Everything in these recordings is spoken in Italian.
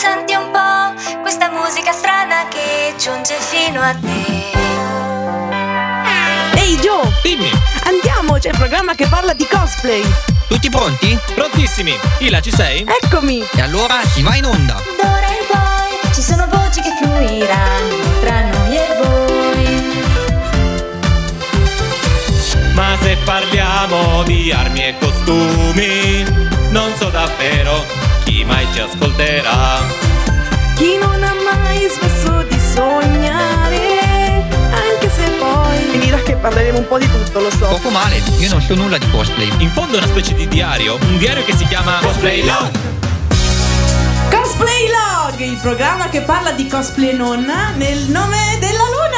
senti un po' questa musica strana che giunge fino a te. Ehi Joe, Dimmi, andiamo, c'è il programma che parla di cosplay. Tutti pronti? prontissimi. Ila, ci sei? Eccomi. E allora si va in onda. D'ora in poi ci sono voci che fluiranno tra noi e voi. Ma se parliamo di armi e costumi, non so davvero chi mai ci ascolterà. Chi non ha mai smesso di sognare, anche se poi finirà che parleremo un po' di tutto, lo so. Poco male, io non so nulla di cosplay. In fondo è una specie di diario, un diario che si chiama Cosplay Log. Cosplay Log, il programma che parla di cosplay non nel nome della luna.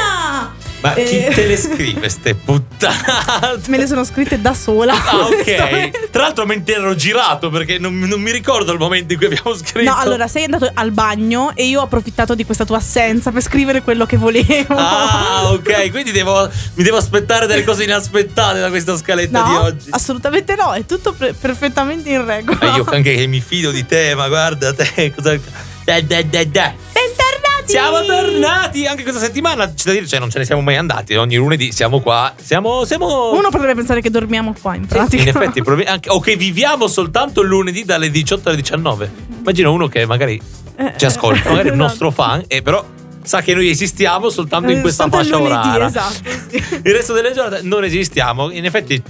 Ma chi Eh, te le scrive ste puttanate? Me le sono scritte da sola. Ah, ok. Tra l'altro mentre ero girato perché non, non mi ricordo il momento in cui abbiamo scritto. No, allora sei andato al bagno e io ho approfittato di questa tua assenza per scrivere quello che volevo. Ah, ok. Quindi devo, mi devo aspettare delle cose inaspettate da questa scaletta No, di oggi. assolutamente no, è tutto pre- perfettamente in regola. Ma io anche che mi fido di te, ma guarda te. Cosa... Dai, dai, dai, dai. Siamo tornati anche questa settimana. C'è da dire, cioè, non ce ne siamo mai andati. Ogni lunedì siamo qua. Siamo. siamo... Uno potrebbe pensare che dormiamo qua, in Sì, pratica. in effetti, problema- anche- o che viviamo soltanto il lunedì dalle 18 alle 19. Immagina uno che magari Eh, ci ascolta, magari è un no. nostro fan, e però sa che noi esistiamo soltanto in Eh, questa fascia lunedì, oraria. esatto. Il resto delle giornate non esistiamo. In effetti,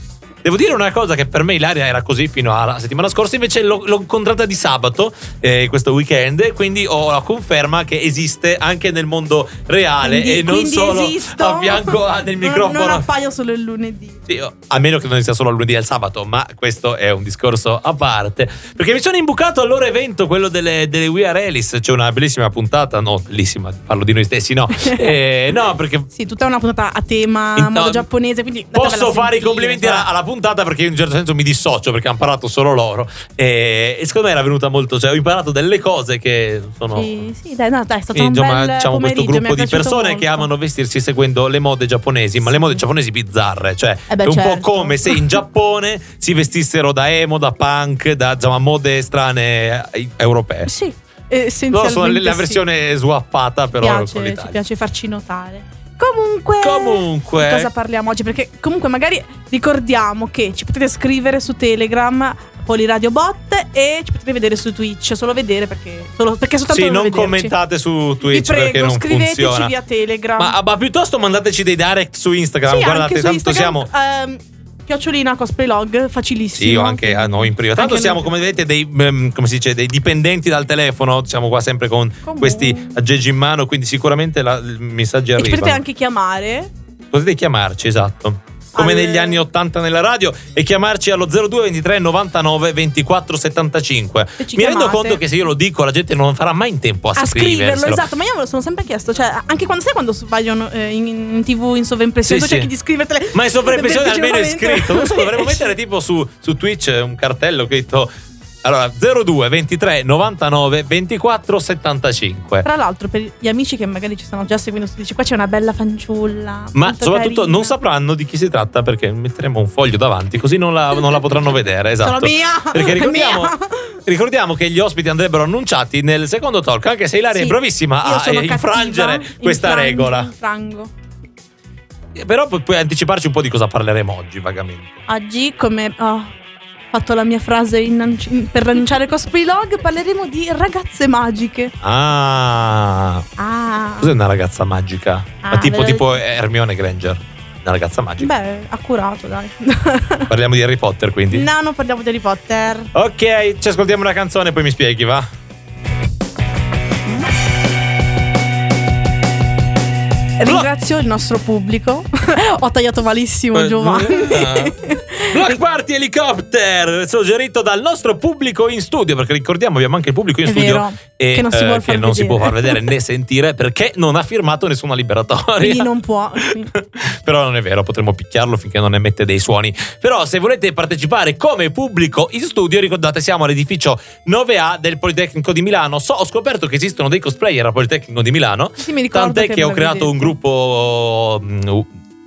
devo dire una cosa: che per me Ilaria era così fino alla settimana scorsa. Invece l'ho, l'ho incontrata di sabato, eh, questo weekend. Quindi ho la conferma che esiste anche nel mondo reale Quindi- e non sul esisto. a fianco del microfono. Non appaio solo il lunedì. Sì, a meno che non sia solo il lunedì e il sabato, ma questo è un discorso a parte. Perché mi sono imbucato al loro evento, quello delle, delle We Are Alice. C'è una bellissima puntata, no, bellissima, parlo di noi stessi, no. Eh, no, perché Sì, tutta una puntata a tema In- modo no, giapponese, quindi Posso fare i complimenti alla, alla puntata perché io in un certo senso mi dissocio perché hanno parlato solo loro. E, e secondo me era venuta molto. Cioè, ho imparato delle cose che sono. Sì, sì, dai, no, dai, è stato Quindi, un insomma, bel diciamo questo gruppo di persone che molto. amano vestirsi seguendo le mode giapponesi, ma le mode giapponesi bizzarre, cioè Eh beh, è un certo. po' come se in Giappone si vestissero da emo, da punk, da insomma, mode strane eh, europee. Sì, No, essenzialmente sono la sì. versione swappata Ci però con piace, ci piace farci notare. Comunque, Comunque. di cosa parliamo oggi? Perché comunque magari ricordiamo che ci potete scrivere su Telegram Poliradio Bot e ci potete vedere su Twitch, solo vedere perché solo perché soltanto Sì, non vederci. commentate su Twitch prego, perché non scriveteci funziona. via Telegram. Ma, ma piuttosto mandateci dei direct su Instagram. sì, Guardate, su tanto Instagram, siamo. ehm, chiocciolina cosplaylog, facilissimo. Sì, o anche a noi in privato. Tanto siamo, come vedete, dei, ehm, come si dice, dei dipendenti dal telefono. Siamo qua sempre con Comunque. questi aggeggi in mano, quindi sicuramente la- i messaggi E ci potete anche chiamare. Potete chiamarci, esatto. Come negli anni 80 nella radio e chiamarci allo 02 23 99 24 75. Se ci Mi rendo chiamate. conto che se io lo dico la gente non farà mai in tempo a, a scriverlo, esatto, ma io me lo sono sempre chiesto, cioè anche quando sai quando sbagliano eh, in, in tv in sovraimpressione, Sì, tu cerchi sì. di scrivertele. Ma in sovraimpressione almeno è scritto. Non so, dovremmo mettere tipo su, su Twitch un cartello scritto. Allora, 02 23 99 24 75. Tra l'altro, per gli amici che magari ci stanno già seguendo su Twitch, qua c'è una bella fanciulla. Ma soprattutto carina. non sapranno di chi si tratta perché metteremo un foglio davanti, così non la, non la potranno vedere. Esatto. Sono mia! Perché ricordiamo, Mia! ricordiamo che gli ospiti andrebbero annunciati nel secondo talk, anche se Ilaria Sì, è bravissima a eh, infrangere cattiva, questa infrango, regola. infrango. Però pu- puoi anticiparci un po' di cosa parleremo oggi, vagamente. Oggi, come ho fatto la mia frase in- per lanciare Cosplay Log, parleremo di ragazze magiche. Ah, Ah, cos'è una ragazza magica? Ah, Ma tipo, tipo Hermione Granger. Una ragazza magica. beh, accurato, dai. Parliamo di Harry Potter, quindi. no, non parliamo di Harry Potter. Ok, ci ascoltiamo una canzone e poi mi spieghi, va? Ringrazio il nostro pubblico. Ho tagliato malissimo Giovanni. Eh, Block Party Helicopter, suggerito dal nostro pubblico in studio, perché ricordiamo abbiamo anche il pubblico in È studio vero, e, che non si eh, che non si può far vedere né sentire perché non ha firmato nessuna liberatoria. Quindi non può. Però non è vero, potremmo picchiarlo finché non emette dei suoni. Però se volete partecipare come pubblico in studio, ricordate siamo all'edificio 9A del Politecnico di Milano. So, ho scoperto che esistono dei cosplayer al Politecnico di Milano. Sì, mi ricordo Tant'è che che, ho creato un detto. Gruppo mm,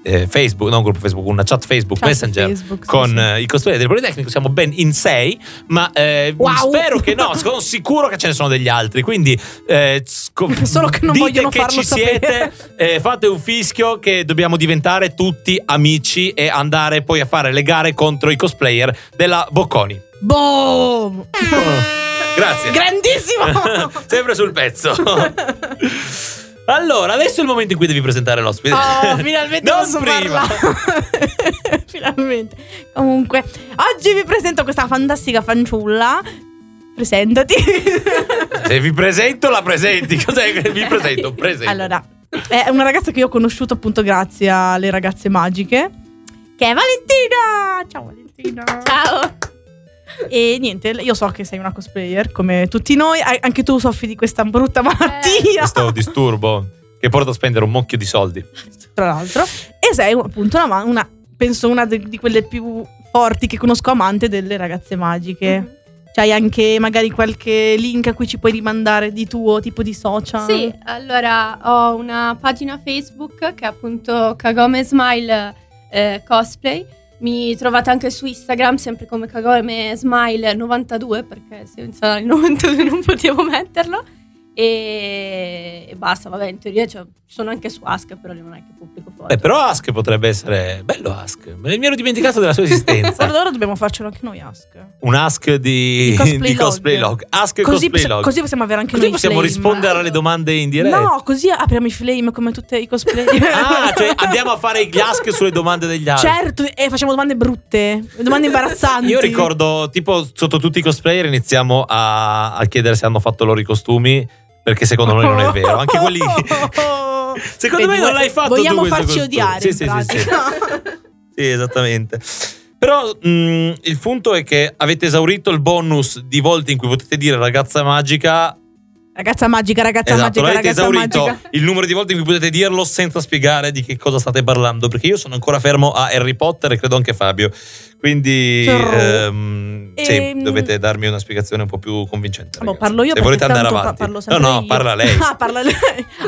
eh, Facebook, non un gruppo Facebook, una chat Facebook Chat Messenger Facebook, con sì. eh, i cosplayer del Politecnico. Siamo ben in sei, ma eh, Wow. spero che no, sono sicuro che ce ne sono degli altri. Quindi eh, sco- Solo che non dite vogliono che farlo ci sapere. siete, eh, fate un fischio che dobbiamo diventare tutti amici e andare poi a fare le gare contro i cosplayer della Bocconi. Boom! Grazie. Grandissimo! Sempre sul pezzo. Allora, adesso è il momento in cui devi presentare l'ospite. Oh, finalmente non posso prima. finalmente. Comunque, oggi vi presento questa fantastica fanciulla. Presentati. Se vi presento, la presenti. Cos'è che vi presento? Presento. Allora, è una ragazza che io ho conosciuto appunto grazie alle ragazze magiche. Che è Valentina! Ciao Valentina! Ciao. E niente, io so che sei una cosplayer come tutti noi. Anche tu soffri di questa brutta malattia. Questo disturbo che porta a spendere un mucchio di soldi. tra l'altro. E sei appunto una, una- penso una de- di quelle più forti che conosco amante delle ragazze magiche. C'hai anche magari qualche link a cui ci puoi rimandare di tuo tipo di social? Sì, allora ho una pagina Facebook che è appunto Kagome Smile eh, Cosplay. Mi trovate anche su Instagram, sempre come Kagome Smile 92, perché senza il 92 non potevo metterlo. E, e basta, vabbè, in teoria cioè, sono anche su Ask, però non è che pubblico foto. Beh, però Ask potrebbe essere. Bello Ask. Me mi ero dimenticato della sua esistenza. ora dobbiamo farcelo anche noi, Ask. Un Ask di, Di cosplay di log. cosplay log. Ask Così, cosplay log. così possiamo avere anche Così noi possiamo flame. rispondere alle domande in diretta. No, così apriamo i flame come tutti i cosplayer. Ah, cioè andiamo a fare gli ask sulle domande degli altri. Certo, e facciamo domande brutte, domande imbarazzanti. Io ricordo, tipo, sotto tutti i cosplayer iniziamo a, a chiedere se hanno fatto loro i costumi, perché secondo noi non è vero. Anche quelli. Secondo Vedi, me non l'hai fatto Vogliamo tu farci odiare. Sì, sì, sì, pratica. Sì, esattamente. Però mh, il punto è che avete esaurito il bonus di volte in cui potete dire ragazza magica. Ragazza magica, ragazza esatto, magica, l'avete ragazza esaurito magica. il numero di volte in cui potete dirlo senza spiegare di che cosa state parlando. Perché io sono ancora fermo a Harry Potter e credo anche Fabio. Quindi ehm, sì, Ehm, dovete darmi una spiegazione un po' più convincente. Boh, parlo io Se volete andare avanti. parlo no, no, io. parla lei. Ah, parla lei.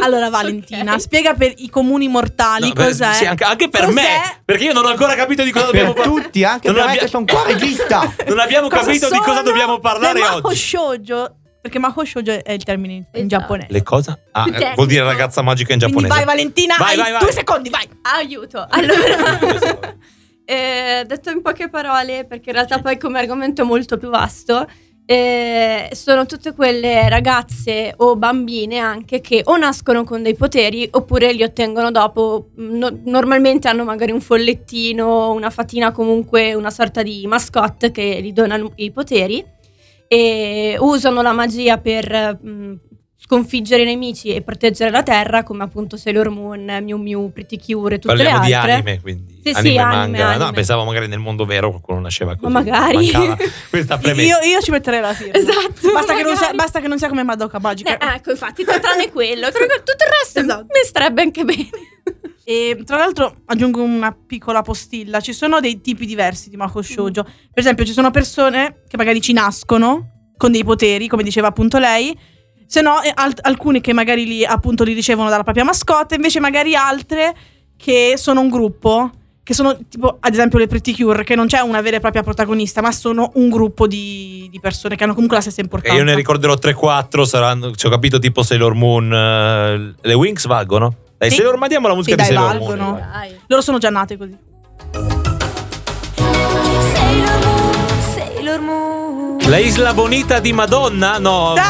Allora, Valentina, Ok. spiega per i comuni mortali No, cos'è. sì, anche, anche per Cos'è? me, perché io non ho ancora capito di cosa dobbiamo Per parlare. tutti, anche Non per me abbia- che sono qua regista. Non abbiamo Cosa capito di cosa dobbiamo parlare oggi. Shoujo, perché Maho Shoujo è il termine in Esatto. giapponese. Le cosa? Ah, eh, vuol dire ragazza magica in Quindi giapponese. vai Valentina, Vai, hai vai, vai. due secondi, vai. Aiuto. Allora, eh, detto in poche parole, perché in realtà poi come argomento è molto più vasto, eh, sono tutte quelle ragazze o bambine anche che o nascono con dei poteri oppure li ottengono dopo. No- normalmente hanno magari un follettino, una fatina, comunque una sorta di mascotte che gli donano i poteri e usano la magia per mh, sconfiggere i nemici e proteggere la terra, come appunto Sailor Moon, Mew Mew, Pretty Cure e tutte Parliamo le di altre. anime, quindi. Sì, sì, anime, anime, manga. No, anime. pensavo magari nel mondo vero qualcuno nasceva così. Ma magari. Questa premessa. Io, io ci metterei la firma. Esatto, Basta che, non sia, basta che non sia come Madoka Magica. Eh, ecco, infatti, tra- tranne quello, tutto il resto Esatto. mi starebbe anche bene. E tra l'altro aggiungo una piccola postilla. Ci sono dei tipi diversi di Mako Shoujo. Per esempio, ci sono persone che magari ci nascono con dei poteri, come diceva appunto lei. Se no, alt- alcuni che magari li, appunto li ricevono dalla propria mascotte, invece magari altre che sono un gruppo. Che sono tipo, ad esempio, le Pretty Cure, che non c'è una vera e propria protagonista, ma sono un gruppo di, di persone che hanno comunque la stessa E importanza. io ne ricorderò 3-4, saranno, ci ho capito tipo Sailor Moon. eh, le Wings valgono? Dai, Sì. Sailor, mandiamo la musica Sì, di dai, Sailor valgono. Moon. Dai. Loro sono già nate così. Sailor Moon, Sailor Moon. La Isla Bonita di Madonna? No, Dai!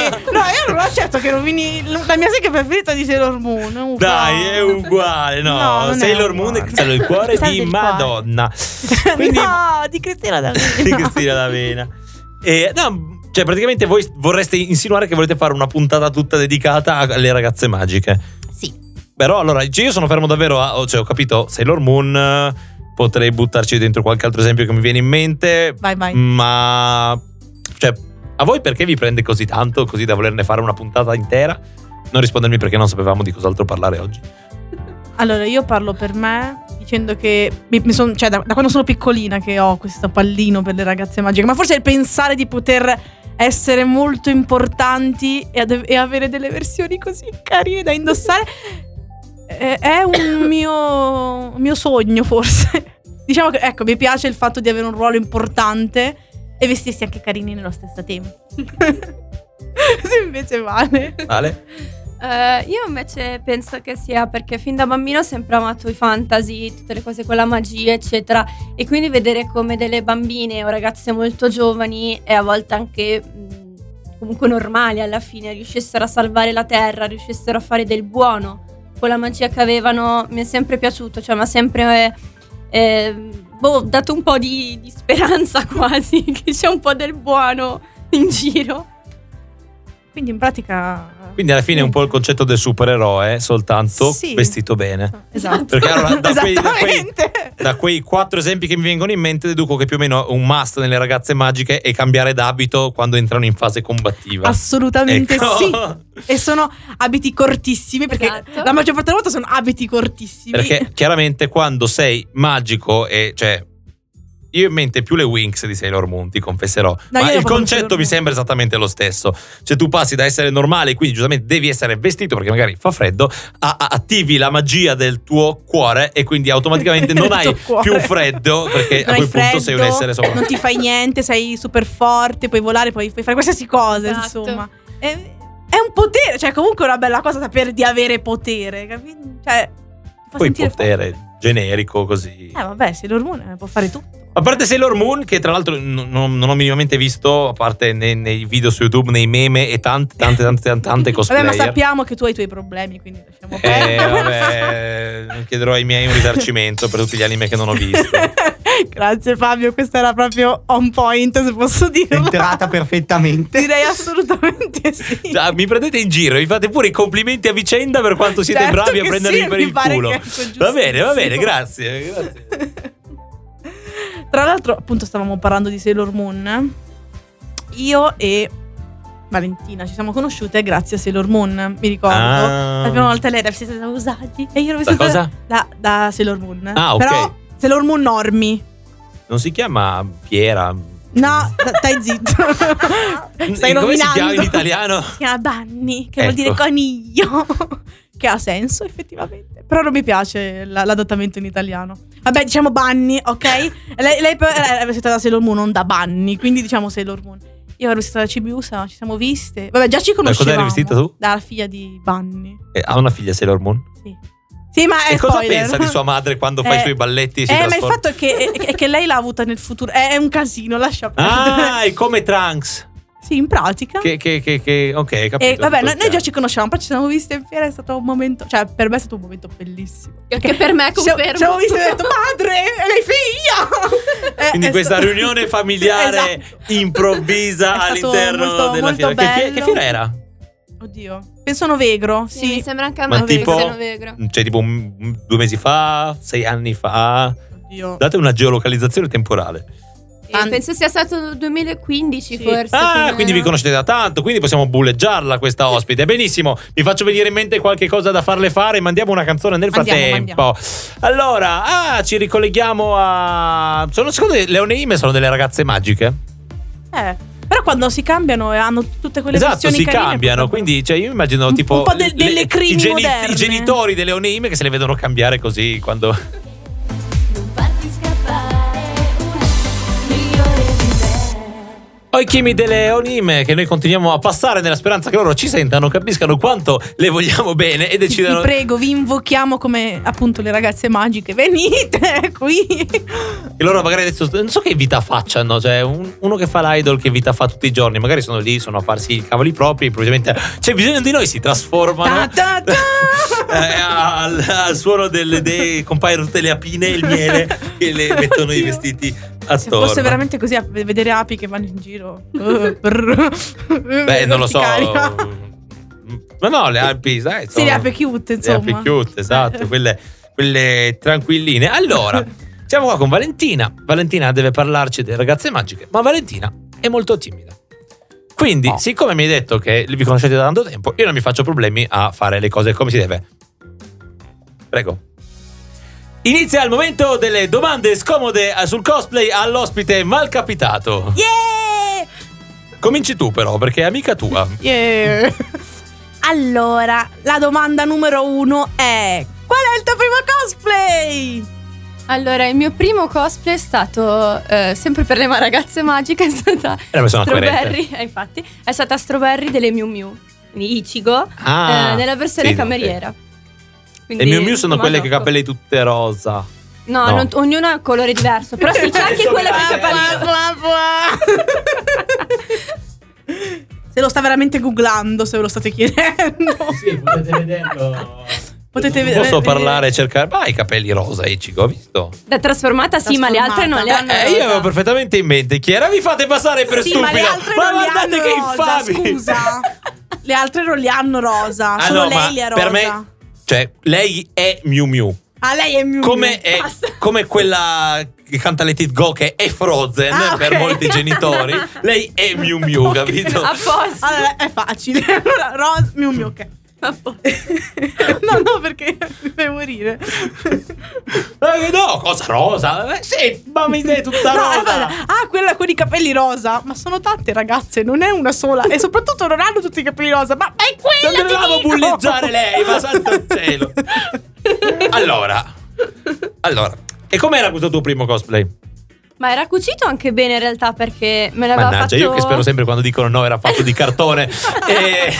no. No, io non accetto che rovini la mia serie preferita di Sailor Moon. Uffa. Dai, è uguale, no. No, Sailor Moon uguale. è stato il cuore Salve di. Madonna. Quindi, no, di Cristina D'Avena. di Cristina D'Avena. E, no, cioè, praticamente voi vorreste insinuare che volete fare una puntata tutta dedicata alle ragazze magiche. Sì. Però allora, cioè, io sono fermo davvero a. Cioè, ho capito, Sailor Moon. Potrei buttarci dentro qualche altro esempio che mi viene in mente. Vai, vai. Ma. Cioè, a voi perché vi prende così tanto, così da volerne fare una puntata intera? Non rispondermi perché non sapevamo di cos'altro parlare oggi. Allora, io parlo per me dicendo che mi, mi son- cioè, da, da quando sono piccolina che ho questo pallino per le ragazze magiche, ma forse il pensare di poter essere molto importanti e, ad- e avere delle versioni così carine da indossare è, è un mio, mio sogno, forse. Diciamo che, ecco, mi piace il fatto di avere un ruolo importante e vestirsi anche carini nello stesso tempo. Se invece vale. Vale? Eh, io invece penso che sia perché fin da bambino ho sempre amato i fantasy, tutte le cose con la magia, eccetera. E quindi vedere come delle bambine o ragazze molto giovani e a volte anche mh, comunque normali alla fine riuscissero a salvare la terra, riuscissero a fare del buono con la magia che avevano, mi è sempre piaciuto, cioè mi ha sempre eh, boh, dato un po' di, di speranza quasi, che c'è un po' del buono in giro. Quindi in pratica... Quindi alla fine è un po' il concetto del supereroe, soltanto Sì. vestito bene. Esatto. Perché allora, da quei- da quei-. Da quei quattro esempi che mi vengono in mente, deduco che più o meno un must nelle ragazze magiche è cambiare d'abito quando entrano in fase combattiva. Assolutamente Ecco. sì. E sono abiti cortissimi perché Esatto. la maggior parte delle volte sono abiti cortissimi. Perché chiaramente quando sei magico e cioè io in mente più le Winx di Sailor Moon, ti confesserò. No, ma il concetto mi sembra esattamente lo stesso. Cioè, tu passi da essere normale, quindi giustamente devi essere vestito perché magari fa freddo, a- a- attivi la magia del tuo cuore e quindi automaticamente non hai cuore. più freddo perché Non a quel punto sei un freddo, essere sopra. Non ti fai niente, sei super forte, puoi volare, puoi, puoi fare qualsiasi cosa, Esatto. insomma. È, è un potere, cioè comunque è una bella cosa sapere di avere potere, capito? Cioè, Poi potere forte. generico così. Eh vabbè, Sailor Moon eh, può fare tutto. A parte Sailor Moon, che tra l'altro non, non ho minimamente visto, a parte nei, nei video su YouTube, nei meme e tante, tante, tante, tante, tante Vabbè, cosplayer. ma sappiamo che tu hai i tuoi problemi, quindi lasciamo Eh, perdere. vabbè, chiederò ai miei un risarcimento per tutti gli anime che non ho visto. Grazie Fabio, questa era proprio on point, se posso È dirlo. entrata perfettamente. Direi assolutamente sì. Cioè, mi prendete in giro, mi fate pure i complimenti a vicenda per quanto siete Certo bravi a prendermi sì, per il culo. ecco, Va bene, va bene, grazie. grazie. Tra l'altro, appunto, stavamo parlando di Sailor Moon. Io e Valentina ci siamo conosciute grazie a Sailor Moon, mi ricordo. Ah. La prima volta lei era vestita da Usagi e io ero Da vestita cosa? da, da Sailor Moon. Ah, ok. Però Sailor Moon Normi. Non si chiama Piera. No, sta- stai zitto. Stai Come si chiama in italiano? Si chiama Bunny, che vuol Ecco. dire coniglio. Che ha senso, effettivamente. Però non mi piace la- l'adattamento in italiano. Vabbè, diciamo Bunny, ok? lei, lei poi era vestita da Sailor Moon, non da Bunny, quindi diciamo Sailor Moon. Io ero vestita da Cibiusa, ci siamo viste. Vabbè, già ci cosa eri conoscevamo. vestita tu? Dalla figlia di Bunny. Eh, ha una figlia Sailor Moon? Sì. Sì, ma è e cosa spoiler. pensa di sua madre quando fa i Eh, suoi balletti? Eh, ma il fatto è che, è- è che lei l'ha avuta nel futuro. È, è un casino, lascia perdere. Ah, è come Trunks. Sì, in pratica. Che, che, che, che- ok, capito. E vabbè, noi, noi chiaro. già ci conoscevamo, poi ci siamo viste in fiera, è stato un momento, cioè per me è stato un momento bellissimo. Che per me Ci siamo, confermo. ci siamo viste e ho detto, madre, lei figlia! Eh, Quindi è questa stato- riunione familiare Esatto. improvvisa all'interno molto- della molto fiera. Che, fie- bello. che fiera era? Oddio, penso Novegro, Sì, sì. mi sembra anche a Ma me che tipo- siano vegro. Cioè, tipo un- due mesi fa, sei anni fa. Oddio. Date una geolocalizzazione temporale. Eh, An- penso sia stato 2015 Sì. forse. Ah, quindi vi conoscete da tanto, quindi possiamo bulleggiarla questa ospite. Benissimo, mi faccio venire in mente qualche cosa da farle fare. Mandiamo una canzone nel Mandiamo, frattempo. Allora, ah, ci ricolleghiamo a. Sono, secondo te le Oneime sono delle ragazze magiche? Eh, però quando si cambiano e hanno tutte quelle esatto, versioni si carine, cambiano. Quindi, cioè, io immagino tipo. un po' del- delle le- crimi i, geni- i genitori delle Oneime che se le vedono cambiare così quando. I chimi delle Onime che noi continuiamo a passare nella speranza che loro ci sentano, capiscano quanto le vogliamo bene e Vi decidano. prego, vi invochiamo come appunto le ragazze magiche. Venite qui. Che loro magari adesso non so che vita facciano, cioè un- uno che fa l'idol che vita fa tutti i giorni, magari sono lì, sono a farsi i cavoli propri, improvvisamente c'è bisogno di noi, si trasformano. Ta ta ta. Eh, al, al suono delle idee compaiono tutte le apine e il miele che le mettono i vestiti Se attorno. fosse veramente così a vedere api che vanno in giro. eh, Beh, non lo so. Ma no, le Alpi, sai, Sì, sono- le api cute, Le insomma. api cute, esatto, quelle, quelle tranquilline. Allora, siamo qua con Valentina. Valentina deve parlarci delle ragazze magiche, ma Valentina è molto timida. Quindi, Oh. siccome mi hai detto che vi conoscete da tanto tempo, io non mi faccio problemi a fare le cose come si deve. Prego. Inizia il momento delle domande scomode sul cosplay all'ospite malcapitato. Yeah! Cominci tu però, perché è amica tua. Yeah. Allora, la domanda numero uno è: Qual il tuo primo cosplay? Allora, il mio primo cosplay è stato eh, sempre per le ragazze magiche. È stata È persona Strawberry. eh, infatti, è stata Strawberry delle Miu Miu. Quindi Ichigo Ah, eh, nella versione sì, cameriera. Le Quindi, Miu Miu sono quelle che dopo. capelli tutte rosa. No, No. non- ognuno ha un colore diverso. Però sì, c'è anche quella che capelli. Se lo sta veramente googlando, se ve lo state chiedendo. Sì, potete vederlo. Potete Non vedere- Posso parlare e cercare. Ma i capelli rosa, Ichigo, ho visto. Da trasformata, sì, ma le altre non le Trasformata. hanno. Eh, io rosa. avevo perfettamente in mente. Chiara, vi fate passare per Sì, stupido. ma le altre Ma non guardate hanno che rosa, infami. scusa. Le altre non li hanno rosa, Ah, solo no, lei li ha rosa. per me, cioè, lei è Miu Miu. Ah, lei è Miu Miu. Come, è, come quella che canta Let It Go, che è Frozen Ah, per ok. molti genitori. Lei è Miu Miu, capito? A posto. Allora, è facile. Allora, rosa, Miu Miu, ok. No, no, perché mi fai morire. Eh, no, cosa rosa? Eh, sì, ma mi dai tutta No, rosa. ah, quella con i capelli rosa. Ma sono tante ragazze, non è una sola. E soprattutto non hanno tutti i capelli rosa. Ma è quella Non dovevamo bulleggiare lei, ma santo cielo. Allora, allora, e com'era questo tuo primo cosplay? Ma era cucito anche bene in realtà perché me l'aveva Mannaggia, fatto. io che spero sempre quando dicono no era fatto di cartone. e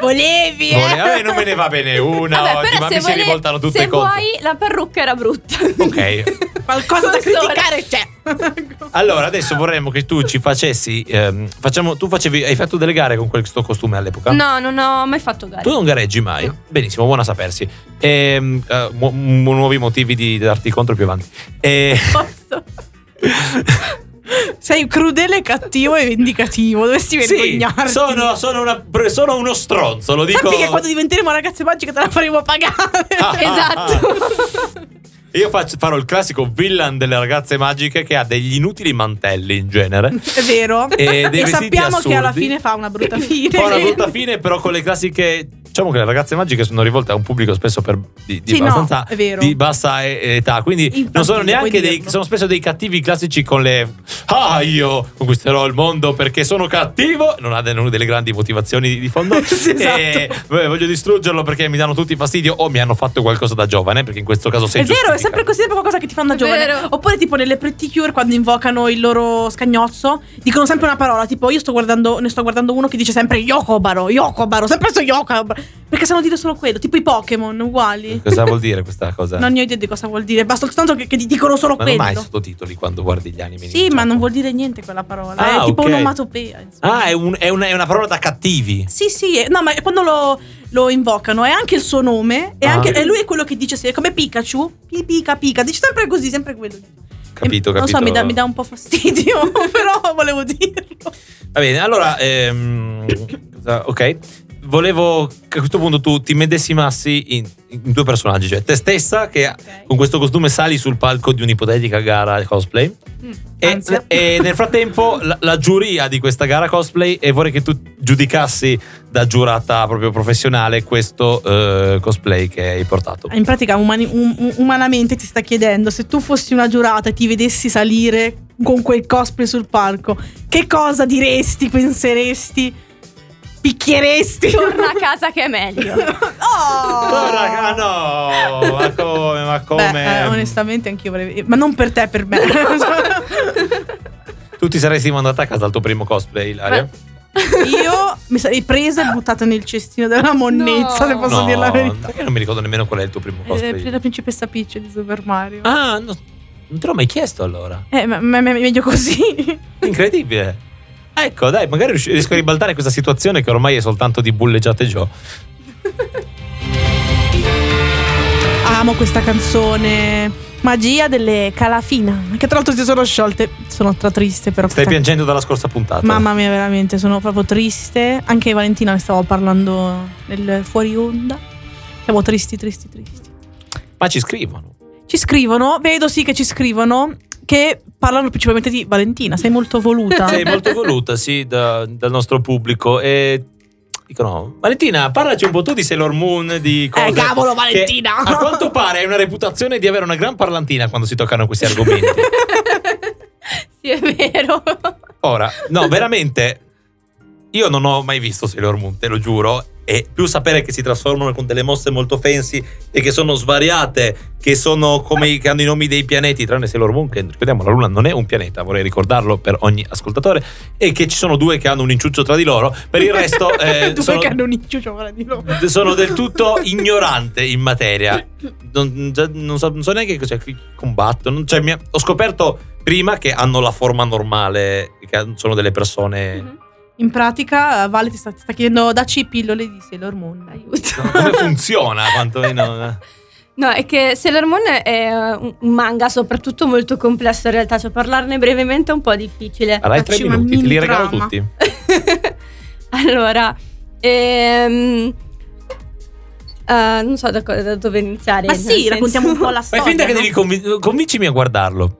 Volevi, eh? Vole- vabbè, non me ne va bene una Vabbè, oggi, ma se mi si vuole- rivoltano tutte Se contro. vuoi, la parrucca era brutta. Ok. Qualcosa da criticare c'è. Allora, adesso vorremmo che tu ci facessi. ehm, facciamo, tu facevi, hai fatto delle gare con questo costume all'epoca? No, non ho mai fatto gare. Tu non gareggi mai? Benissimo, buona sapersi. Ehm, eh, mu- mu- nuovi motivi di darti contro più avanti. E- Posso? Sei crudele, cattivo e vendicativo. Dovresti sì, vergognarti. sono, sono una- sono uno stronzo, lo dico. Sappi che quando diventeremo ragazze magiche te la faremo pagare. Ah, Esatto. Io faccio- farò il classico villain delle ragazze magiche che ha degli inutili mantelli in genere. È vero. E vestiti sappiamo che alla assurdi. fine fa una brutta fine. Fa una brutta fine, però con le classiche. Diciamo che le ragazze magiche sono rivolte a un pubblico spesso per, di, di Sì, no, abbastanza è vero. di bassa età. Quindi Infantile, non sono neanche dei. Sono spesso dei cattivi classici con le. Ah, io conquisterò il mondo perché sono cattivo. Non ha de- delle grandi motivazioni di, fondo. Sì, esatto. E beh, voglio distruggerlo perché mi danno tutti fastidio o mi hanno fatto qualcosa da giovane. Perché in questo caso sei È vero, è sempre così, sempre qualcosa che ti fanno da È giovane. vero. Oppure, tipo, nelle Pretty Cure, quando invocano il loro scagnozzo, dicono sempre una parola. Tipo, io sto guardando, ne sto guardando uno che dice sempre Yokobaro, Yokobaro, sempre sto Yokobaro. Perché sanno dire solo quello, tipo i Pokémon uguali. Cosa vuol dire questa cosa? Non ne ho idea di cosa vuol dire, basta soltanto che, che ti dicono solo ma non quello. mai sottotitoli quando guardi gli anime. Sì, ma non vuol dire niente quella parola. Ah, è tipo ok. un'omatopea. insomma. Ah, è, un- è una, è una parola da cattivi. Sì, sì, eh, no, ma quando lo, lo invocano è anche il suo nome. E, Ah. anche, e lui è quello che dice se- come Pikachu. Pi- Pica, pica. Dice sempre così, sempre quello. Capito, E- Non capito. so, mi dà, mi dà un po' fastidio, però volevo dirlo. Va bene, allora, ehm, ok. Volevo che a questo punto tu ti medesimassi in, in due personaggi, cioè te stessa che con questo costume sali sul palco di un'ipotetica gara cosplay e, Ansia. e nel frattempo la, la giuria di questa gara cosplay e vorrei che tu giudicassi da giurata proprio professionale questo eh, cosplay che hai portato. In pratica, umani- um- um- umanamente ti sta chiedendo se tu fossi una giurata e ti vedessi salire con quel cosplay sul palco, che cosa diresti, penseresti, picchieresti? Torna a casa che è meglio. Oh! Oh, raga, no, ma come, ma come? Beh, eh, onestamente anch'io vorrei. Ma non per te, per me. Tu ti saresti mandata a casa al tuo primo cosplay, Ilaria? Io mi sarei presa e buttata nel cestino della monnezza, No. se posso no, dire la verità. perché non mi ricordo nemmeno qual è il tuo primo Eh, cosplay. la principessa Peach di Super Mario. Ah, no, non te l'ho mai chiesto allora. Eh, ma, ma- ma- meglio così. Incredibile. Ecco, dai, magari riesco a ribaltare questa situazione che ormai è soltanto di bulleggiate Joe. Amo questa canzone. Magia delle Calafina. Che tra l'altro si sono sciolte. Sono tra triste, però. Stai piangendo dalla scorsa puntata. Mamma mia, veramente, sono proprio triste. Anche Valentina ne stavo parlando nel fuori onda. Siamo tristi, tristi, tristi. Ma ci scrivono. Ci scrivono, vedo sì che ci scrivono, che parlano principalmente di Valentina. Sei molto voluta. Sei molto voluta, sì, da- dal nostro pubblico. E dicono: Valentina, parlaci un po' tu di Sailor Moon, di cose. Eh, cavolo, Valentina! a quanto pare hai una reputazione di avere una gran parlantina quando si toccano questi argomenti. sì, è vero. Ora, no, veramente. Io non ho mai visto Sailor Moon, te lo giuro. E più sapere che si trasformano con delle mosse molto fancy e che sono svariate, che sono come i- che hanno i nomi dei pianeti, tranne Sailor Moon, che ricordiamo la Luna non è un pianeta, vorrei ricordarlo per ogni ascoltatore, e che ci sono due che hanno un inciuccio tra di loro. Per il resto eh, Due sono, che hanno un inciuccio ora di loro. sono del tutto ignorante in materia. Non, non so, non so neanche cosa combattono. Cioè, ho scoperto prima che hanno la forma normale, che sono delle persone. Mhm. In pratica, Vale ti sta, ti sta chiedendo dacci pillole di Sailor Moon. Aiuto. Come funziona? Quantomeno. eh. No, è che Sailor Moon è un un manga soprattutto molto complesso in realtà, cioè parlarne brevemente è un po' difficile. Avrai tre Facci una minuti, te li regalo trama. tutti. allora, ehm, eh, non so da, co- da dove iniziare. Ma sì, senso- raccontiamo un po' la Fai storia. finta che no? devi convin- convincimi a guardarlo.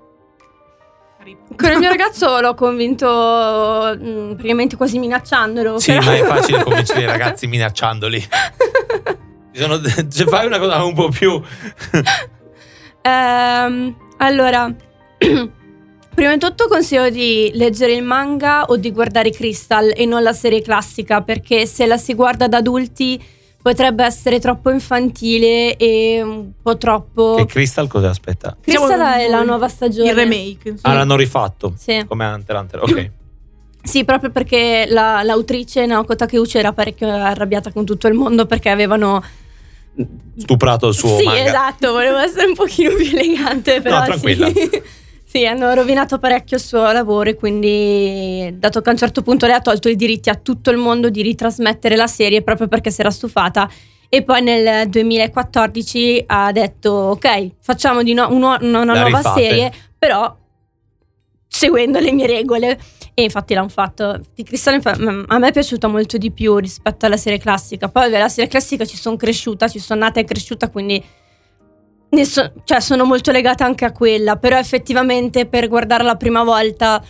Con il mio ragazzo l'ho convinto mm, praticamente quasi minacciandolo. Sì, però- ma è facile convincere i ragazzi minacciandoli. Ci sono- se fai una cosa un po' più. Ehm, allora, prima di tutto consiglio di leggere il manga o di guardare Crystal e non la serie classica perché se la si guarda da adulti potrebbe essere troppo infantile e un po' troppo... Che Crystal cosa aspetta? Crystal Diciamo è la nuova stagione. Il remake. insomma. Ah, l'hanno rifatto. Sì. Come Hunter Hunter. Ok. Sì, proprio perché la- l'autrice Naoko Takeuchi era parecchio arrabbiata con tutto il mondo perché avevano... Stuprato il suo sì, manga. esatto, volevo essere un pochino più elegante, però No, tranquilla. sì. Sì, hanno rovinato parecchio il suo lavoro e quindi, dato che a un certo punto lei ha tolto i diritti a tutto il mondo di ritrasmettere la serie proprio perché si era stufata. E poi nel 2014 ha detto, ok, facciamo di no- uno- una, una nuova rifate. serie, però seguendo le mie regole. E infatti l'hanno fatto. Di Crystal infa- m- a me è piaciuta molto di più rispetto alla serie classica. Poi vabbè, la serie classica ci sono cresciuta, ci sono nata e cresciuta, quindi so- cioè, sono molto legata anche a quella. Però effettivamente per guardare la prima volta,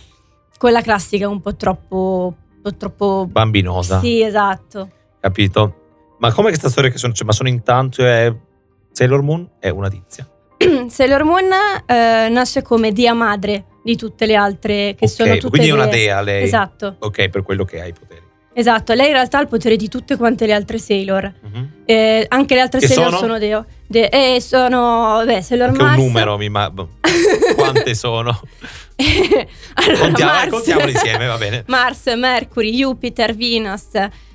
quella classica è un po' troppo. Un po' troppo. Bambinosa. Sì, esatto. Capito? Ma come questa storia che sono. Cioè, ma sono intanto. È Sailor Moon è una tizia. Sailor Moon eh, nasce come dia madre di tutte le altre che Ok, sono tutte quindi è una dea lei. Esatto, Ok, per quello che ha i poteri. Esatto. Lei in realtà ha il potere di tutte quante le altre Sailor. Mhm. Eh, anche le altre Che Sailor sono? sono deo. De- e sono, beh, Sailor Anche un Mars. numero mi ma... Quante sono? allora, Contiamo, eh, Mars, contiamole insieme, va bene. Mars, Mercury, Jupiter, Venus.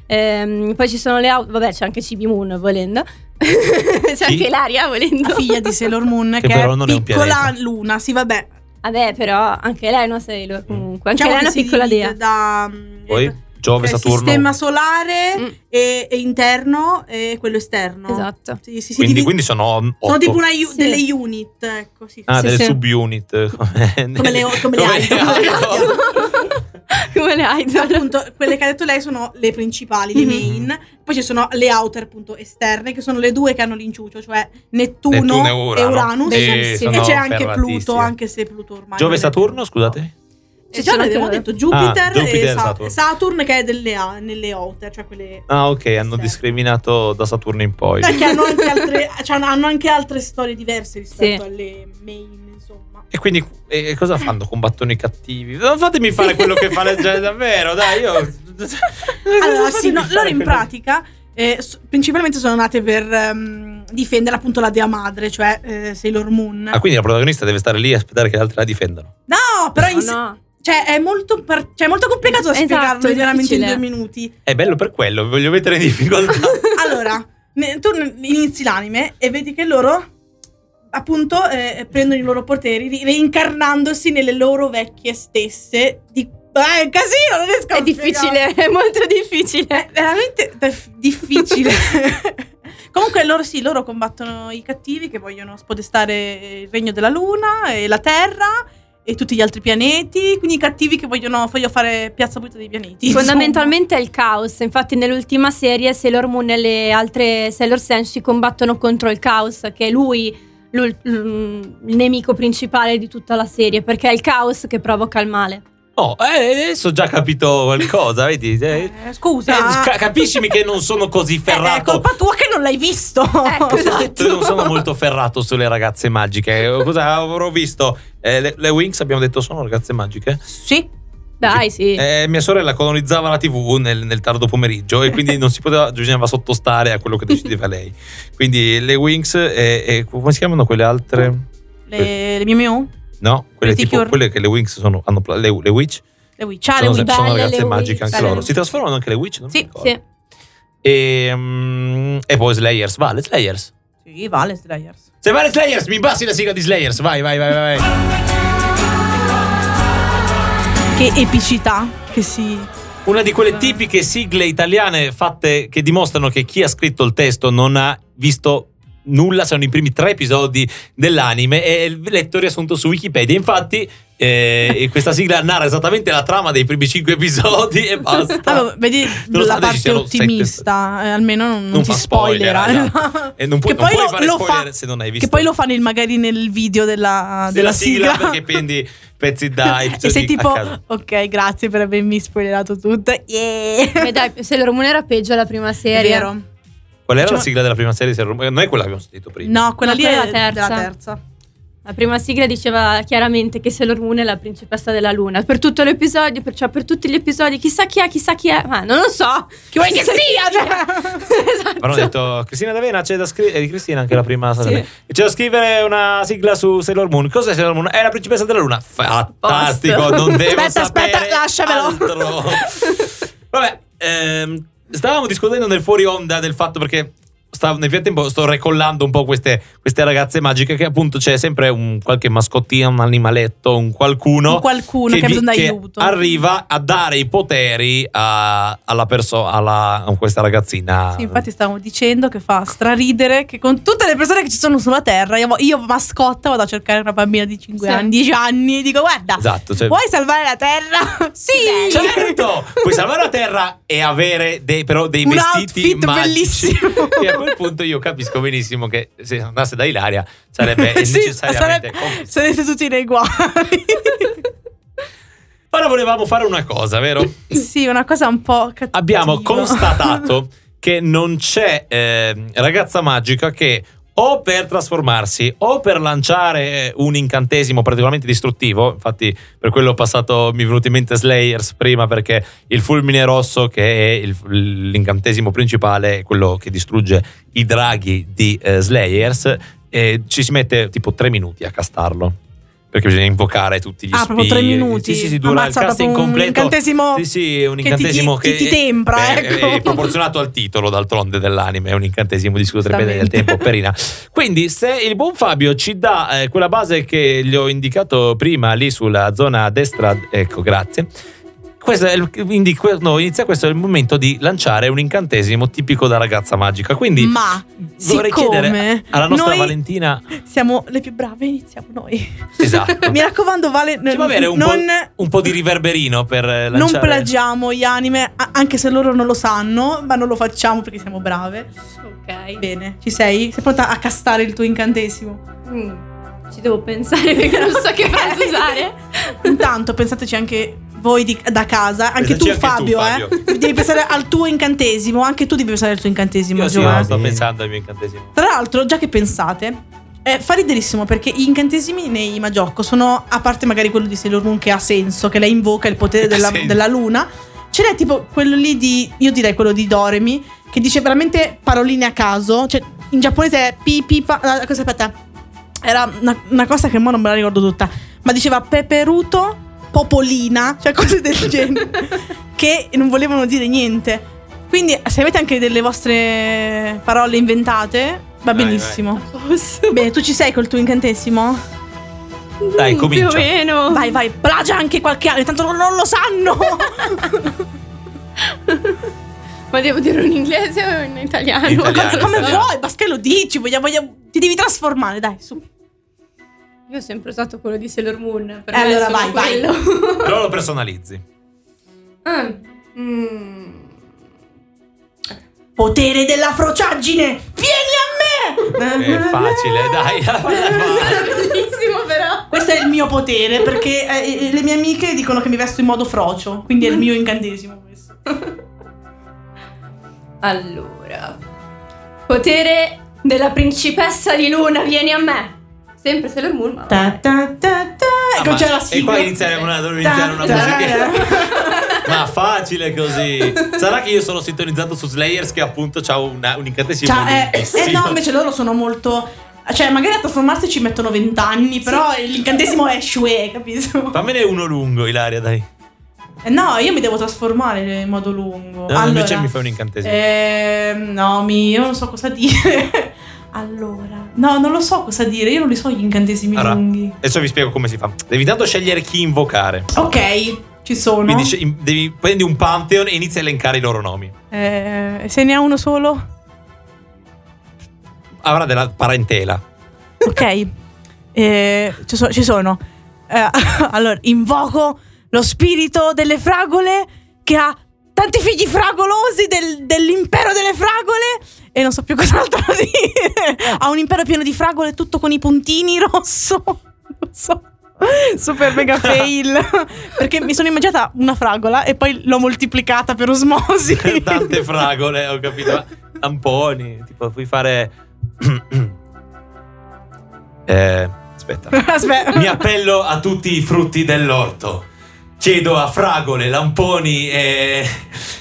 ehm, poi ci sono le auto. Vabbè, c'è anche Cibi Moon volendo. c'è Chi? anche Ilaria volendo. La figlia di Sailor Moon, Che che, però è non è un piccola pianeta. luna. Sì, vabbè. Vabbè, però anche lei è una Sailor comunque. Anche Diciamo lei è una piccola dea. Da, mm, Poi eh, Giove, eh, Saturno. sistema solare Mm, e, e interno e quello esterno. esatto. Sì, sì, Quindi, divide- quindi sono otto. sono tipo una u- Sì. delle unit, ecco, sì. Ah, Sì, delle sì. subunit. Come, le- come le. Come le idol. appunto, quelle che ha detto lei sono le principali, le Mhm. main. Poi ci sono le outer, appunto, esterne, che sono le due che hanno l'inciucio, cioè Nettuno, Nettuno e e Urano. Uranus. E sono c'è anche. Pluto, anche se Pluto ormai. Giove, è Saturno, scusate. E Ci già abbiamo detto Jupiter, Ah, Jupiter e Sa- Saturn. Saturn. che è delle, a- nelle outer, cioè quelle Ah, ok, hanno discriminato da Saturno in poi. Perché hanno anche altre, cioè, hanno anche altre storie diverse rispetto Sì. alle main, insomma. E quindi e cosa fanno? Combattono i cattivi? Non fatemi fare quello che fa gente davvero, dai, io. Allora, sì, no, loro in quello- pratica eh, principalmente sono nate per ehm, difendere appunto la dea madre, cioè eh, Sailor Moon. Ah, quindi la protagonista deve stare lì e aspettare che le altre la difendano. No, però No, in- no. Cioè, è molto, par- cioè, è molto complicato da Esatto, spiegarlo è veramente in due minuti. È bello per quello, voglio mettere in difficoltà. Allora, ne- tu inizi l'anime e vedi che loro appunto eh, prendono i loro poteri ri- reincarnandosi nelle loro vecchie stesse. Di- eh, è un casino, non riesco a È difficile, è molto difficile. È veramente def- difficile. Comunque loro sì, loro combattono i cattivi che vogliono spodestare il regno della luna e la terra e tutti gli altri pianeti, quindi i cattivi che vogliono, vogliono fare piazza pulita dei pianeti. insomma. Fondamentalmente è il caos. Infatti, nell'ultima serie, Sailor Moon e le altre Sailor Senshi combattono contro il caos, che è lui il nemico principale di tutta la serie, perché è il caos che provoca il male. Oh, eh, adesso ho già capito qualcosa, vedi? Eh, Eh, scusa. eh, ca- capiscimi che non sono così Eh, è ferrato. colpa tua che non l'hai visto. Ecco, esatto. Io non sono molto ferrato sulle ragazze magiche. Cosa avrò visto? Eh, le, le Wings abbiamo detto sono ragazze magiche? Sì. Dai, sì. Eh, mia sorella colonizzava la TV nel, nel tardo pomeriggio e quindi non si poteva, bisognava sottostare a quello che decideva lei. Quindi le Wings e, e come si chiamano quelle altre? Le, le Miu Miu? No, quelle, Pretty tipo, Cure? quelle che le Wings sono, hanno, le, le Witch Le Witch. Ah, le sono, Witch. sono Belle ragazze le magiche anche Belle loro. le Si trasformano anche le Witch? Non Sì. Sì. E, mm, e poi Slayers, vale Slayers. Sì, vale Slayers. Se vale Slayers, mi passi la sigla di Slayers. Vai, vai, vai, vai. vai. Che epicità che si... Una di quelle tipiche sigle italiane fatte che dimostrano che chi ha scritto il testo non ha visto nulla, sono i primi tre episodi dell'anime e letto il riassunto su Wikipedia. Infatti, eh, questa sigla narra esattamente la trama dei primi cinque episodi e basta. Vabbè, vedi la parte siano sette- ottimista, eh, almeno non, non Non ti fa spoiler, spoilera. E non puoi, Che non poi puoi lo- fare lo spoiler fa- se non hai visto. Che poi lo fanno il- magari nel video della, della della sigla, sigla. perché prendi pezzi da e sei tipo, ok, grazie per avermi spoilerato tutto. Yeah. Beh, dai, Sailor Moon era peggio la prima serie. vero. Qual era Cioè- la sigla della prima serie? Se Non è quella che abbiamo sentito prima. No, quella No, lì è è la terza. della terza. La prima sigla diceva chiaramente che Sailor Moon è la principessa della luna. Per tutto l'episodio, per, cioè per tutti gli episodi, chissà chi è, chissà chi è. Ma non lo so. Chi vuoi che sia? Cioè. esatto. Hanno detto Cristina D'Avena c'è da scrivere. È di Cristina anche la prima Sì. C'è da scrivere una sigla su Sailor Moon. Cos'è Sailor Moon? È la principessa della luna. Fantastico, Posto. non devo Aspetta, sapere aspetta, lasciamelo. altro. Vabbè, ehm, stavamo discutendo nel fuori onda del fatto perché. Stavo- nel frattempo sto recollando un po' queste, queste ragazze magiche che appunto c'è sempre un qualche mascottino, un animaletto, un qualcuno, Un qualcuno che ha vi- che arriva a dare i poteri a- alla persona, alla, a questa ragazzina. Sì, infatti stavamo dicendo che fa straridere che con tutte le persone che ci sono sulla Terra, io, io mascotta vado a cercare una bambina di 5 Sì. anni, 10 anni e dico guarda, Esatto, cioè- vuoi salvare la Terra? sì! Certo, puoi salvare la terra e avere dei, però dei Un vestiti outfit magici. bellissimo. quel punto io capisco benissimo che se andasse da Ilaria sarebbe Sì, necessariamente. sarebbe- sarete tutti nei guai. Ora volevamo fare una cosa, vero? sì, una cosa un po' cattiva. Abbiamo constatato che non c'è eh, ragazza magica che o per trasformarsi o per lanciare un incantesimo particolarmente distruttivo, infatti per quello ho passato, mi è venuto in mente Slayers prima perché il fulmine rosso che è il- l'incantesimo principale, è quello che distrugge i draghi di eh, Slayers, e ci si mette tipo tre minuti a castarlo. Perché bisogna invocare tutti gli Ah, proprio tre spiriti. minuti. Sì, sì, sì, dura Ammazza, il casting proprio un completo. incantesimo Sì, sì, un che ti- incantesimo ti- che, ti tempra, Beh, ecco. è proporzionato al titolo d'altronde dell'anime, è un incantesimo di scusa del tempo, perina. Quindi se il buon Fabio ci dà eh, quella base che gli ho indicato prima lì sulla zona a destra, ecco, grazie. Questo è il, quindi no, inizia questo è il momento di lanciare un incantesimo tipico da ragazza magica. Quindi Ma vorrei chiedere alla nostra Valentina siamo le più brave, iniziamo noi. esatto. Mi raccomando, Vale, Ci può avere un, non, po', un po' di riverberino per eh, non lanciare plagiamo gli anime, anche se loro non lo sanno, ma non lo facciamo perché siamo brave. Ok. Bene, ci sei? Sei pronta a castare il tuo incantesimo? Mm, Ci devo pensare perché non so che frase usare. Intanto pensateci anche voi di- da casa, anche tu, Pensaci anche tu, Fabio, Fabio. eh. Devi pensare al tuo incantesimo, anche tu devi pensare al tuo incantesimo, Io sì, no, sto pensando al mio incantesimo. Tra l'altro, già che pensate, eh, fa riderissimo perché gli incantesimi nei Magiocco sono, a parte magari quello di Sailor Moon che ha senso, che lei invoca il potere della, della luna, ce n'è tipo quello lì di, io direi quello di Doremi, che dice veramente paroline a caso, cioè in giapponese è pi pi pa, ah, cosa aspetta, era una, una cosa che mo non me la ricordo tutta, ma diceva peperuto, popolina, cioè cose del genere, che non volevano dire niente. Quindi se avete anche delle vostre parole inventate, va Vai, benissimo. Posso? Bene, tu ci sei col tuo incantesimo? Dai, Mm, comincia. Più o meno. Vai, vai, plagia anche qualche anno, tanto non, non lo sanno. Ma devo dire in inglese o in italiano? Italiano. Come vuoi, basta che lo dici, vogliamo, vogliamo- ti devi trasformare, dai, su. Io ho sempre usato quello di Sailor Moon. Per Eh, allora vai, vai. quello. Però lo personalizzi. Ah, mm. Potere della frociaggine, vieni a me! È facile, dai. Bellissimo però. Questo è il mio potere perché eh, le mie amiche dicono che mi vesto in modo frocio, quindi è il mio incantesimo questo. Allora. Potere della principessa di luna, vieni a me. Sempre Sailor Moon, ma Ta ta ta ta. Ecco, ma- c'è la E sigla. qua inizia una, iniziare una musica. Ma facile così. Sarà che io sono sintonizzato su Slayers che appunto ha un incantesimo. Cioè, eh, eh no, invece loro sono molto. Cioè, magari a trasformarsi ci mettono vent'anni, però l'incantesimo è shue, capito? Fammene uno lungo, Ilaria, dai. Eh, no, io mi devo trasformare in modo lungo. No, allora, invece mi fai un incantesimo. ehm, no, mi, io non so cosa dire. Allora, no, non lo so cosa dire. Io non li so gli incantesimi Allora, lunghi. adesso vi spiego come si fa. Devi intanto scegliere chi invocare. Ok, ci sono. In- devi- prendi un pantheon e inizi a elencare i loro nomi. Eh, se ne ha uno solo? Avrà della parentela. Ok, Eh, ci, so- ci sono. Eh, allora, invoco lo spirito delle fragole che ha tanti figli fragolosi del- dell'impero delle fragole. E non so più cos'altro dire. Ha un impero pieno di fragole, tutto con i puntini rosso. Non so. Super mega fail. Perché mi sono immaginata una fragola e poi l'ho moltiplicata per osmosi. Tante fragole, ho capito. Tamponi, tipo, puoi fare. eh, aspetta. Aspetta. Mi appello a tutti i frutti dell'orto. Chiedo a fragole, lamponi e.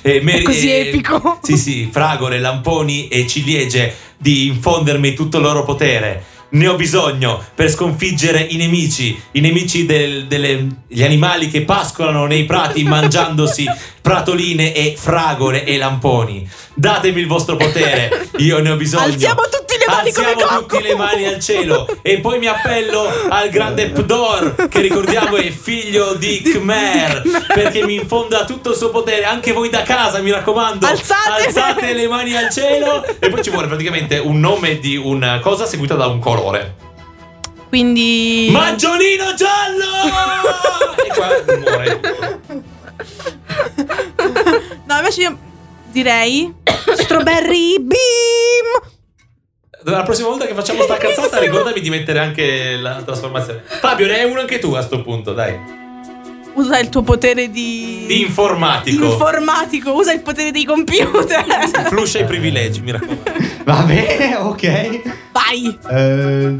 e mer- È così e- epico. Sì, sì, fragole, lamponi e ciliegie di infondermi tutto il loro potere. Ne ho bisogno per sconfiggere i nemici, i nemici del- delle- gli animali che pascolano nei prati mangiandosi pratoline e fragole e lamponi. Datemi il vostro potere, io ne ho bisogno. Alziamo tutti come Alziamo Goku. tutti le mani al cielo e poi mi appello al grande Pdor che ricordiamo è figlio di Khmer perché mi infonda tutto il suo potere anche voi da casa mi raccomando Alzate! alzate le mani al cielo e poi ci vuole praticamente un nome di una cosa seguita da un colore Quindi. Maggiolino giallo e qua muore No, invece io direi Strawberry Beam. La prossima volta che facciamo sta cazzata ricordami di mettere anche la trasformazione Fabio ne hai uno anche tu a sto punto dai Usa il tuo potere di. di informatico informatico. Usa il potere dei computer. fluscia i privilegi mi raccomando Va bene, ok. Vai. Eh,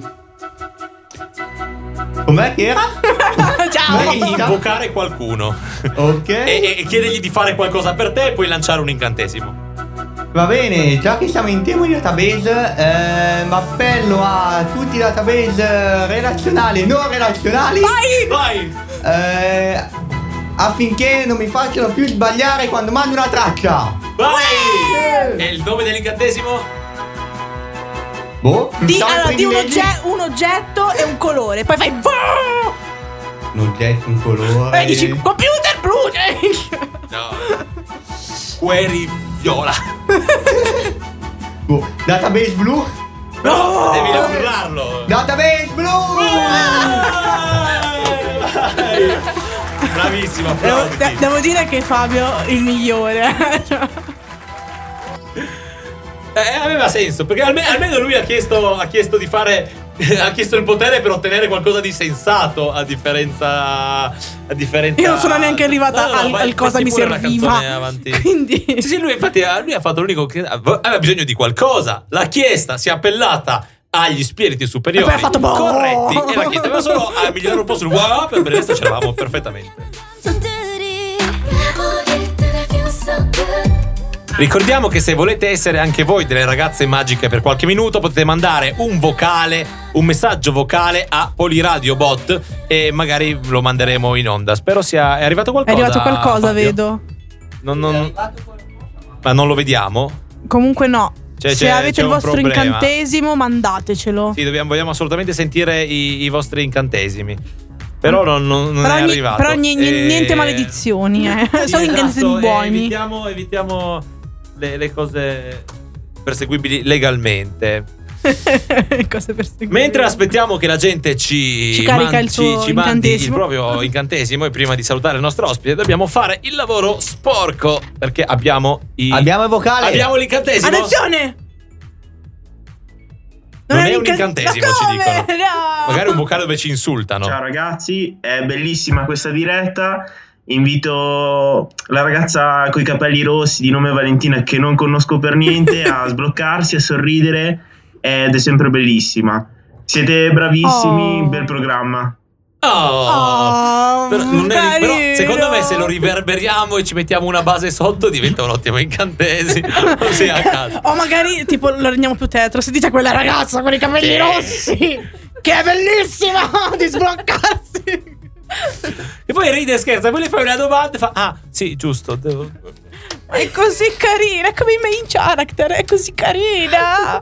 Com'è che era? Ciao. Vai. Devi invocare qualcuno Ok. e, e- e chiedergli di fare qualcosa per te e poi lanciare un incantesimo. Va bene, già che siamo in tema di database, eh, mi appello a tutti i database relazionali e non relazionali. Vai! eh, affinché non mi facciano più sbagliare quando mando una traccia. Vai! E il nome dell'incantesimo? Boh, Di, allora, di un, ogge- un oggetto e un colore. Poi fai. Un oggetto, un colore. E dici computer blu. No. Query viola. Boh, database blu. No! Devi urlarlo. Database blu. Bravissimo, Devo, de- devo dire che Fabio è il migliore. Eh, aveva senso, perché alme- almeno lui ha chiesto, ha chiesto di fare. Ha chiesto il potere per ottenere qualcosa di sensato a differenza. A differenza. Io non sono neanche arrivata No, no, no, al, al cosa mi la serviva. avanti. Quindi. Sì, sì, lui infatti ah, lui ha fatto l'unico che aveva bisogno di qualcosa. L'ha chiesta, si è appellata agli spiriti superiori E poi ha fatto boh. corretti e l'ha chiesta solo a migliorare un po' sul wow per il resto c'eravamo perfettamente. Ricordiamo che se volete essere anche voi delle ragazze magiche per qualche minuto potete mandare un vocale, un messaggio vocale a Poliradio Bot e magari lo manderemo in onda. Spero sia è arrivato È qualcosa. arrivato qualcosa, Fabio? vedo. Non, non- ma non lo vediamo? Comunque no. Cioè, Se avete il vostro problema. incantesimo, mandatecelo. Sì, dobbiamo, vogliamo assolutamente sentire i, i vostri incantesimi. Però non, non- non però è ni- arrivato. però ni- ni- E- niente maledizioni, eh. Sì, incantesimi esatto, e buoni. Evitiamo, evitiamo le, le cose perseguibili legalmente. Mentre aspettiamo che la gente ci, Ci carica il suo ci mandi il proprio incantesimo e prima di salutare il nostro ospite dobbiamo fare il lavoro sporco perché abbiamo i Abbiamo il vocale. abbiamo l'incantesimo. Attenzione! Non è un incan- incantesimo, ci dicono. No! Magari un vocale dove ci insultano. Ciao ragazzi, è bellissima questa diretta. Invito la ragazza con i capelli rossi di nome Valentina che non conosco per niente a sbloccarsi, a sorridere ed è sempre bellissima. Siete bravissimi, Oh. bel programma. Oh. Oh, Però, non è- però secondo me se lo riverberiamo e ci mettiamo una base sotto diventa un ottimo incantesimo. Così a caso. O magari tipo lo rendiamo più tetro. Sentite quella ragazza con i capelli Sì. rossi. Che è bellissima di sbloccarsi. E poi ride e scherza, poi le fai una domanda e fa: Ah, sì, giusto. Devo... È così carina, è come i main character, è così carina.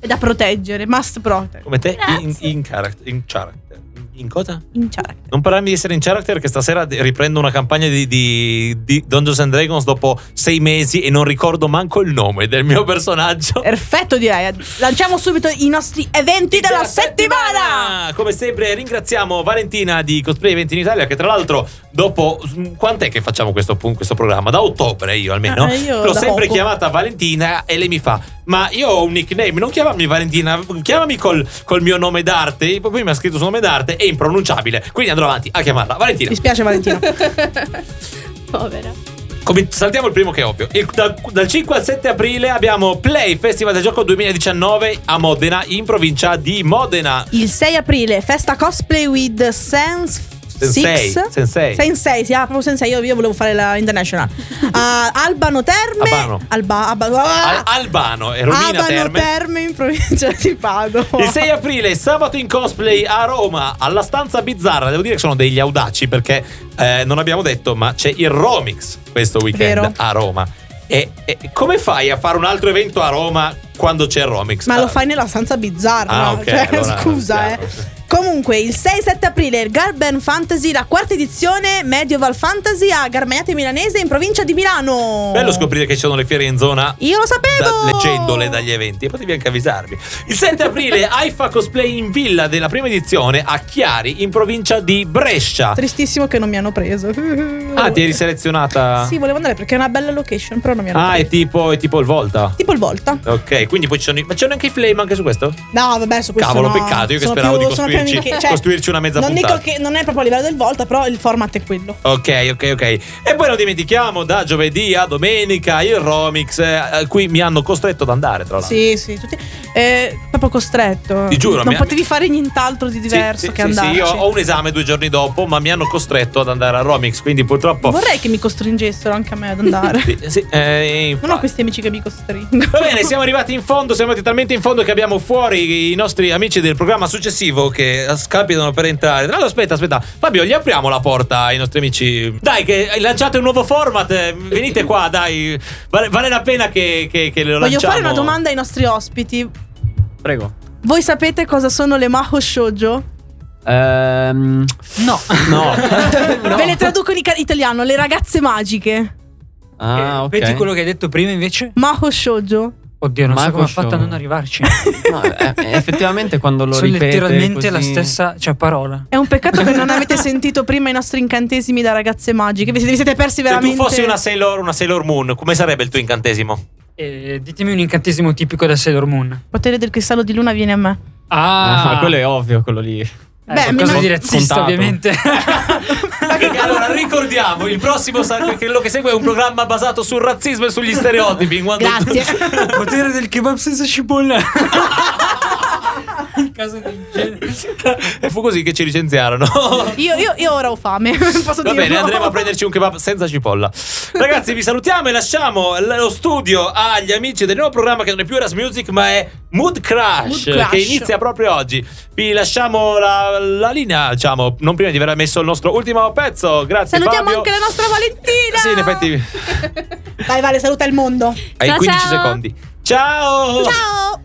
È da proteggere, must protect. Come te, in, in character. In character. In cosa? In character. Non parlarmi di essere in character, che stasera riprendo una campagna di, di- di Dungeons and Dragons dopo sei mesi e non ricordo manco il nome del mio personaggio. Perfetto, direi. Lanciamo subito i nostri eventi della, settimana. Come sempre ringraziamo Valentina di Cosplay Eventi in Italia che tra l'altro dopo mm, quant'è che facciamo questo, questo programma? Da ottobre io almeno. Ah, io L'ho da sempre poco. chiamata Valentina e lei mi fa ma io ho un nickname, non chiamami Valentina, chiamami col, col mio nome d'arte. Poi mi ha scritto il suo nome d'arte, è impronunciabile. Quindi andrò avanti a chiamarla Valentina. Mi spiace, Valentina. Povera. Come- saltiamo il primo che è ovvio. Il- dal, dal 5 al 7 aprile abbiamo Play Festival del Gioco 2019 a Modena, in provincia di Modena. Il 6 aprile, festa cosplay with Sense. Sensei, Six? Sensei. Sensei, sì, ah, proprio Sensei. Io, io volevo fare la international. A Albano Terme. Albano. Alba, Alba- Al- Albano e Romina Albano Terme. Terme in provincia di Padova. Il 6 aprile, sabato in cosplay a Roma, alla stanza bizzarra. Devo dire che sono degli audaci perché eh, non abbiamo detto, ma c'è il Romix questo weekend Vero. a Roma. E, e come fai a fare un altro evento a Roma quando c'è il Romix? Ma Ah, lo fai nella stanza bizzarra. Ah, no? ok, Cioè, allora, scusa, eh. Comunque, il 6-7 aprile, il Garben Fantasy, la quarta edizione Medieval Fantasy a Garmaiate Milanese in provincia di Milano. Bello scoprire che ci sono le fiere in zona Io lo sapevo. da- leggendole dagli eventi potevi anche avvisarmi. Il 7 aprile AIFA Cosplay in Villa della prima edizione a Chiari in provincia di Brescia. Tristissimo che non mi hanno preso. Ah, ti eri selezionata? Sì, volevo andare perché è una bella location, però non mi hanno Ah, preso. è tipo, è tipo il Volta. Tipo il Volta. Ok, quindi poi ci sono. Ma c'è anche i flame anche su questo? No, vabbè, su questo Cavolo, no. peccato, io che Sono speravo più- di più costruirci- cioè, costruirci una mezza non puntata. dico che non è proprio a livello del Volta, però il format è quello. Ok, ok, ok. E poi non dimentichiamo da giovedì a domenica il Romix, eh, a cui mi hanno costretto ad andare, tra l'altro. Sì, sì, tutti. Eh, proprio costretto. Ti giuro, Non mi potevi fare nient'altro di Sì, diverso sì, che sì, andare. sì, io ho un esame due giorni dopo, ma mi hanno costretto ad andare al Romix, quindi purtroppo. Vorrei che mi costringessero anche a me ad andare. Sì, sì, eh, Non ho questi amici che mi costringono. Va bene, siamo arrivati in fondo, siamo arrivati talmente in fondo che abbiamo fuori i nostri amici del programma successivo che scapitano per entrare. Tra l'altro, aspetta, aspetta, Fabio, gli apriamo la porta ai nostri amici. Dai, che lanciate un nuovo format, eh, venite qua, dai. Vale, vale la pena che, che, che lo Voglio lanciamo. fare una domanda ai nostri ospiti. Prego. Voi sapete cosa sono le Maho Shoujo? Ehm, no. No. Ve le traduco in italiano, le ragazze magiche. Ah, ok. Vedi quello che hai detto prima invece? Maho Shoujo. Oddio, non so Marco come ha fatto a non arrivarci. No, eh, effettivamente quando lo Sono ripete letteralmente la così- stessa cioè, parola. È un peccato che non avete sentito prima i nostri incantesimi da ragazze magiche. Vi siete, vi siete persi Se veramente. tu fossi una Sailor, una Sailor Moon, come sarebbe il tuo incantesimo? Eh, ditemi un incantesimo tipico da Sailor Moon. Potere del cristallo di luna viene a me. Ah, Ah, quello è ovvio, quello lì. Eh, Beh, mi- di razzista, ovviamente. Allora ricordiamo, il prossimo sa- quello che segue è un programma basato sul razzismo e sugli stereotipi. Grazie. Potere del kebab senza cipolla. Caso del genere. e fu così che ci licenziarono. Io, io- io ora ho fame. Posso Va bene, andremo a prenderci un kebab senza cipolla. Ragazzi, vi salutiamo e lasciamo lo studio agli amici del nuovo programma che non è più Eras Music, ma è Mood Crash, Mood Crash. che inizia proprio oggi. Vi lasciamo la, la linea, diciamo, non prima di aver messo il nostro ultimo pezzo. Grazie Salutiamo Fabio. anche la nostra Valentina. Sì, in effetti, Vai, Vale, saluta il mondo. hai Ciao, 15 ciao. secondi. Ciao! Ciao.